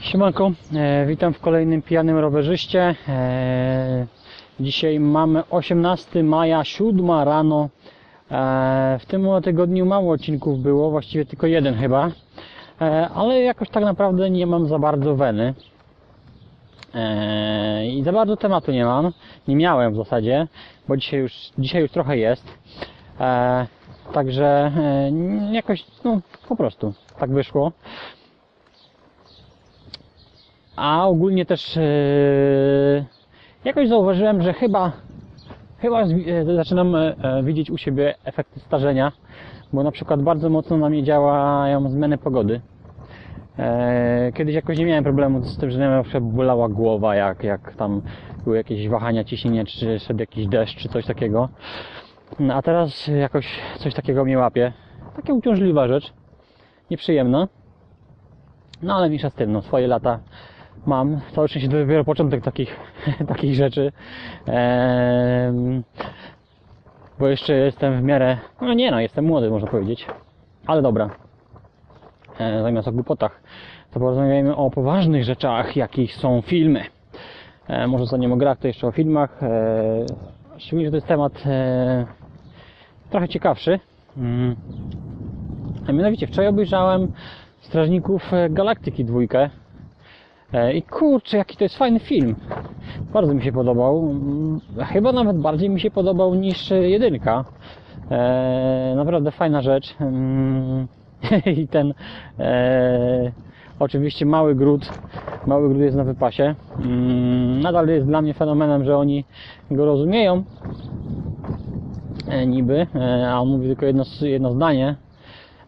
Siemanko, e, witam w kolejnym pijanym rowerzyście. E, dzisiaj mamy 18 maja, 7 rano. E, w tym tygodniu mało odcinków było, właściwie tylko jeden chyba. E, ale jakoś tak naprawdę nie mam za bardzo weny. I za bardzo tematu nie mam. Nie miałem w zasadzie, bo dzisiaj już, dzisiaj już trochę jest. E, także e, jakoś, no po prostu tak wyszło. A ogólnie też e, jakoś zauważyłem, że chyba chyba e, zaczynam e, widzieć u siebie efekty starzenia, bo na przykład bardzo mocno na mnie działają zmiany pogody. E, Kiedyś jakoś nie miałem problemu z tym, że na przykład bolała głowa, jak, jak tam były jakieś wahania ciśnienia, czy szedł jakiś deszcz, czy coś takiego. No, A teraz jakoś coś takiego mnie łapie. Taka uciążliwa rzecz. Nieprzyjemna. No ale mniejsza z tym, no swoje lata mam. To oczywiście dopiero początek takich, takich rzeczy. Bo jeszcze jestem w miarę, no nie no, jestem młody można powiedzieć. Ale dobra. E, zamiast o głupotach, to porozmawiajmy o poważnych rzeczach, jakich są filmy. E, może zanim o grach, to jeszcze o filmach. E, szczególnie, że to jest temat e, trochę ciekawszy. Mm. A mianowicie wczoraj obejrzałem Strażników e, Galaktyki dwójkę. E, I kurczę, jaki to jest fajny film. Bardzo mi się podobał. Mm, Chyba nawet bardziej mi się podobał niż e, jedynka. Naprawdę fajna rzecz. Mm, I ten oczywiście mały gród. Mały gród jest na wypasie. Nadal jest dla mnie fenomenem, że oni go rozumieją. E, niby, e, a on mówi tylko jedno, jedno zdanie.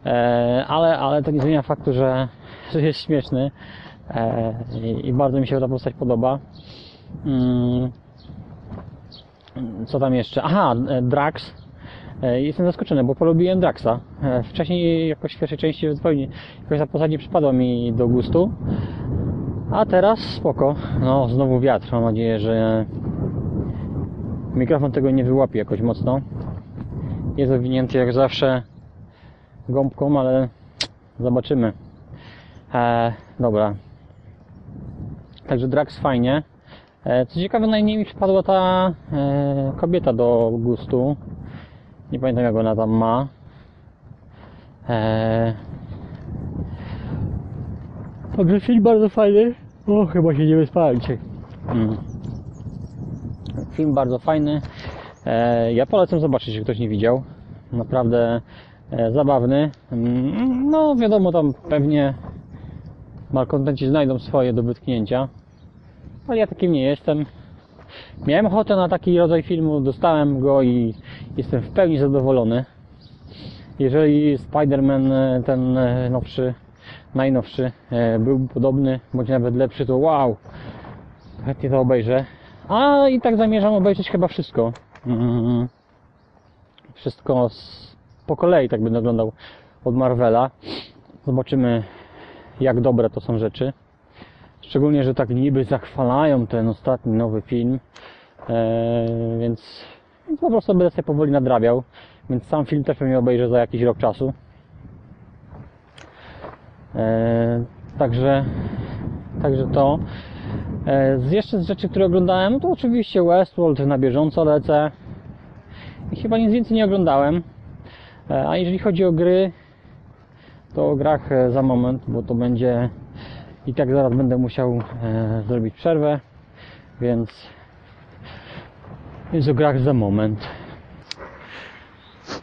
E, ale, ale to nie zmienia faktu, że, że jest śmieszny i, bardzo mi się ta postać podoba. Mm, co tam jeszcze? Aha, Drax. Jestem zaskoczony, bo polubiłem Draxa. Wcześniej jakoś w pierwszej części zupełnie jakoś ta postać nie przypadła mi do gustu. A teraz spoko. No, znowu wiatr. Mam nadzieję, że mikrofon tego nie wyłapie jakoś mocno. Jest owinięty jak zawsze gąbką, ale zobaczymy. E, dobra. Także Drax fajnie. E, co ciekawe, najmniej mi przypadła ta e, kobieta do gustu. Nie pamiętam jak ona tam ma. E, Także film bardzo fajny. O, chyba się nie wyspałem dzisiaj. Mm. Film bardzo fajny. E, ja polecam zobaczyć, jeśli ktoś nie widział. Naprawdę e, zabawny. Mm, No, wiadomo, tam pewnie malkontenci znajdą swoje do wytknięcia. Ale ja takim nie jestem. Miałem ochotę na taki rodzaj filmu, dostałem go i jestem w pełni zadowolony. Jeżeli Spider-Man e, ten nowszy, najnowszy byłby podobny, bądź nawet lepszy, to wow, chętnie to obejrzę. A i tak zamierzam obejrzeć chyba wszystko. Mm, Wszystko z, po kolei tak będę oglądał od Marvela. Zobaczymy jak dobre to są rzeczy. Szczególnie, że tak niby zachwalają ten ostatni nowy film. Eee, więc, po prostu będę sobie powoli nadrabiał. Więc sam film też pewnie obejrzę za jakiś rok czasu. Eee, także, także to. Eee, z jeszcze z rzeczy, które oglądałem, to oczywiście Westworld na bieżąco lecę. I chyba nic więcej nie oglądałem. Eee, a jeżeli chodzi o gry, to o grach e, za moment, bo to będzie i tak zaraz będę musiał e, zrobić przerwę, więc więc o grach za moment.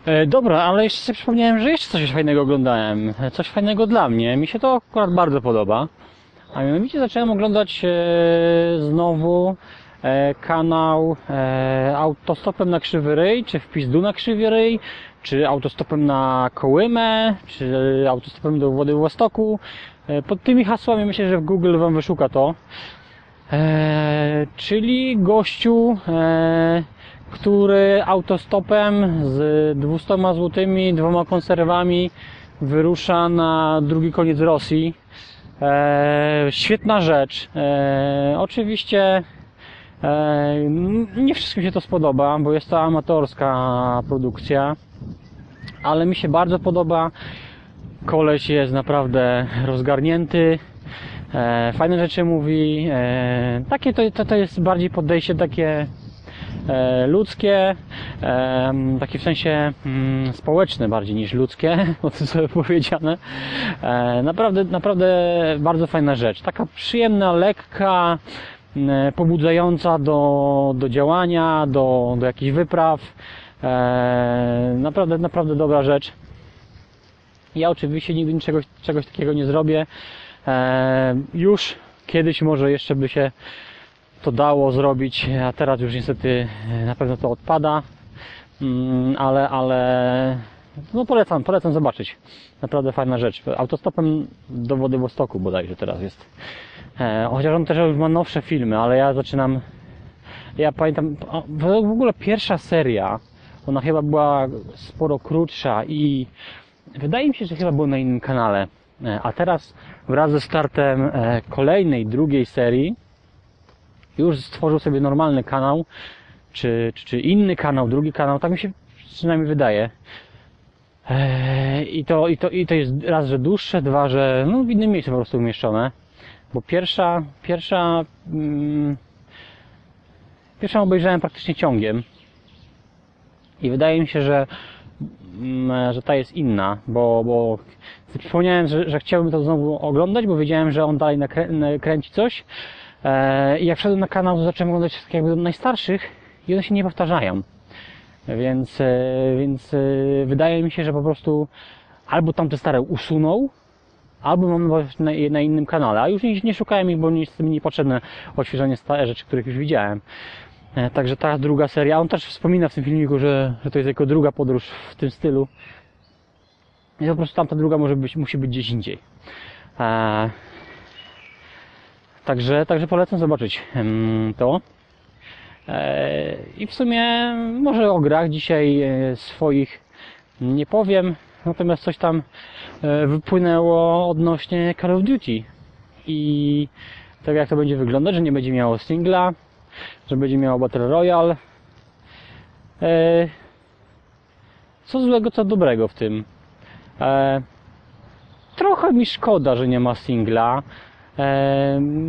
E, dobra, ale jeszcze sobie przypomniałem, że jeszcze coś fajnego oglądałem. E, Coś fajnego dla mnie. Mi się to akurat bardzo podoba. A mianowicie zacząłem oglądać e, znowu e, kanał e, autostopem na krzywy ryj, czy w pizdu na krzywy ryj, czy autostopem na Kołymę, czy autostopem do Władywostoku. E, pod tymi hasłami myślę, że w Google Wam wyszuka to. Czyli gościu, e, który autostopem z 200 złotymi, dwoma konserwami wyrusza na drugi koniec Rosji. E, świetna rzecz. E, oczywiście e, nie wszystkim się to spodoba, bo jest to amatorska produkcja. ale mi się bardzo podoba. Koleś jest naprawdę rozgarnięty, e, fajne rzeczy mówi. E, takie to, to, to jest bardziej podejście takie ludzkie, e, takie w sensie mm, społeczne bardziej niż ludzkie, o tym sobie powiedziane. E, naprawdę, naprawdę bardzo fajna rzecz. Taka przyjemna, lekka, m, pobudzająca do, do działania, do, do jakichś wypraw. E, naprawdę, naprawdę dobra rzecz. Ja oczywiście nigdy niczego, czegoś takiego nie zrobię. E, już kiedyś może jeszcze by się to dało zrobić, a teraz już niestety e, na pewno to odpada. Mm, ale, ale no polecam, polecam zobaczyć. Naprawdę fajna rzecz. Autostopem do Władywostoku bodajże teraz jest. E, chociaż on też już ma nowsze filmy, ale ja zaczynam. Ja pamiętam, w ogóle pierwsza seria, ona chyba była sporo krótsza i wydaje mi się, że chyba było na innym kanale. E, A teraz wraz ze startem kolejnej, drugiej serii już stworzył sobie normalny kanał, czy, czy, czy inny kanał, drugi kanał, tak mi się przynajmniej wydaje. Eee, I to, i, to, I to jest raz, że dłuższe, dwa, że no, w innym miejscu po prostu umieszczone. Bo pierwsza, pierwsza, mm, pierwszą obejrzałem praktycznie ciągiem. I wydaje mi się, że, mm, że ta jest inna, bo, bo przypomniałem, że, że chciałbym to znowu oglądać, bo wiedziałem, że on dalej nakrę- kręci coś. Eee, I jak wszedłem na kanał, to zacząłem oglądać tak jakby najstarszych i one się nie powtarzają. Więc, e, więc e, wydaje mi się, że po prostu albo tamte stare usunął, albo mam na, na innym kanale, a już nie, nie szukałem ich, bo nie jest mi niepotrzebne odświeżanie stare rzeczy, których już widziałem. E, Także ta druga seria, on też wspomina w tym filmiku, że, że to jest jako druga podróż w tym stylu. I po prostu tamta druga może być, musi być gdzieś indziej. Także, także polecam zobaczyć to. E, I w sumie może o grach dzisiaj e, swoich nie powiem, natomiast coś tam e, wypłynęło odnośnie Call of Duty i tak jak to będzie wyglądać, że nie będzie miało singla, że będzie miało Battle Royale. Co złego, co dobrego w tym. Trochę mi szkoda, że nie ma singla.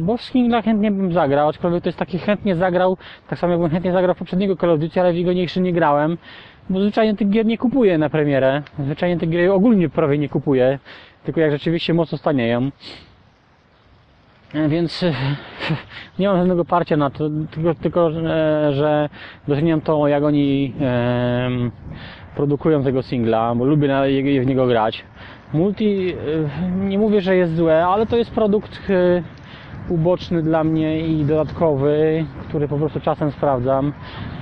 Bo w singla chętnie bym zagrał, aczkolwiek to jest taki chętnie zagrał, tak samo jakbym chętnie zagrał poprzedniego Call of Duty, ale w jego jeszcze nie grałem, bo zwyczajnie tych gier nie kupuję na premierę, zwyczajnie tych gier ogólnie prawie nie kupuję, tylko jak rzeczywiście mocno stanieją. Więc nie mam żadnego parcia na to, tylko, tylko że doceniam to, jak oni produkują tego singla, bo lubię w niego grać. Multi, e, nie mówię, że jest złe, ale to jest produkt e, uboczny dla mnie i dodatkowy, który po prostu czasem sprawdzam,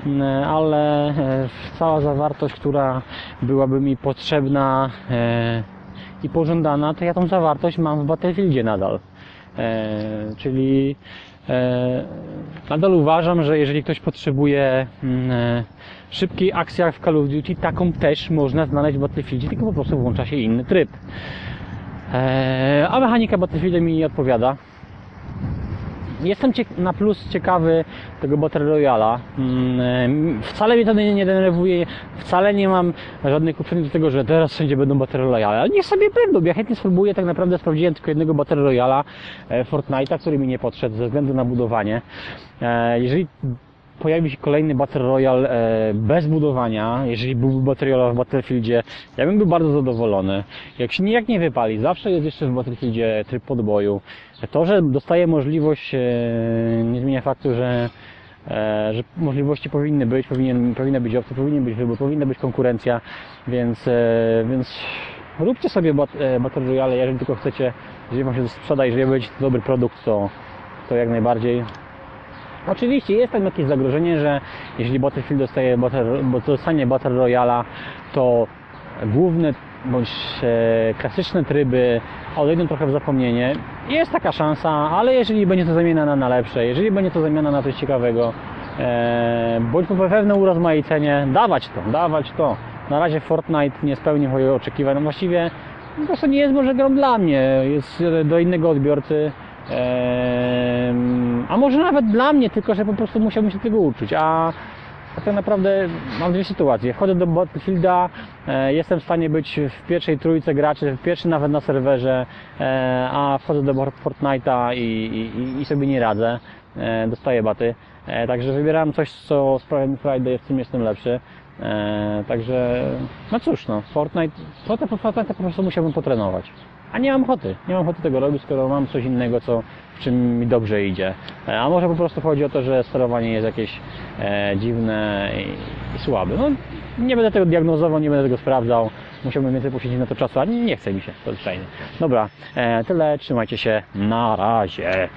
m, ale cała zawartość, która byłaby mi potrzebna i pożądana, to ja tą zawartość mam w Battlefieldzie nadal. Czyli nadal uważam, że jeżeli ktoś potrzebuje mm, e, szybkiej akcji w Call of Duty, taką też można znaleźć w Battlefieldzie, tylko po prostu włącza się inny tryb. E, a mechanika Battlefielda mi nie odpowiada. Jestem na plus ciekawy tego Battle Royala. Mm, Wcale mnie to nie, denerwuje, wcale nie mam żadnych uprzedzeń do tego, że teraz wszędzie będą Battle Royale. Ale niech sobie będą, ja chętnie spróbuję, tak naprawdę sprawdziłem tylko jednego Battle Royala e, Fortnite'a, który mi nie podszedł ze względu na budowanie. E, Jeżeli pojawi się kolejny Battle Royale e, bez budowania, jeżeli byłby Battle Royale w Battlefieldzie, ja bym był bardzo zadowolony. Jak się nijak nie wypali, zawsze jest jeszcze w Battlefieldzie tryb podboju. To, że dostaje możliwość, e, nie zmienia faktu, że e, że możliwości powinny być, powinien, powinna być opcja, powinien być wybór, powinna być konkurencja, więc, więc róbcie sobie bat, Battle Royale, jeżeli tylko chcecie, jeżeli Wam się sprzeda, jeżeli będzie dobry produkt, to, to jak najbardziej. Oczywiście jest tam jakieś zagrożenie, że jeżeli Battlefield dostaje dostanie Battle Royala, to główne bądź e, klasyczne tryby odejdą trochę w zapomnienie. Jest taka szansa, ale jeżeli będzie to zamiana na, lepsze, jeżeli będzie to zamiana na coś ciekawego, e, bądź po pewne urozmaicenie, dawać to, dawać to. Na razie Fortnite nie spełnił moich oczekiwań. No właściwie prostu nie jest może grą dla mnie, jest do innego odbiorcy. A może nawet dla mnie, tylko że po prostu musiałbym się tego uczyć. A tak naprawdę mam dwie sytuacje. Wchodzę do Battlefielda, e, jestem w stanie być w pierwszej trójce graczy, w pierwszym nawet na serwerze, e, a wchodzę do Fortnite'a i, i, i sobie nie radzę. E, dostaję baty. Także wybieram coś, co sprawia mi Friday, w czym jestem lepszy. Także, no cóż, no, Fortnite, Fortnite, Fortnite po prostu musiałbym potrenować. A nie mam ochoty, nie mam ochoty tego robić, skoro mam coś innego, co, w czym mi dobrze idzie. E, A może po prostu chodzi o to, że sterowanie jest jakieś e, dziwne i, i słabe. No, nie będę tego diagnozował, nie będę tego sprawdzał. Musiałbym więcej poświęcić na to czasu, a nie chce mi się, to zwyczajnie. Dobra, e, tyle, trzymajcie się, na razie.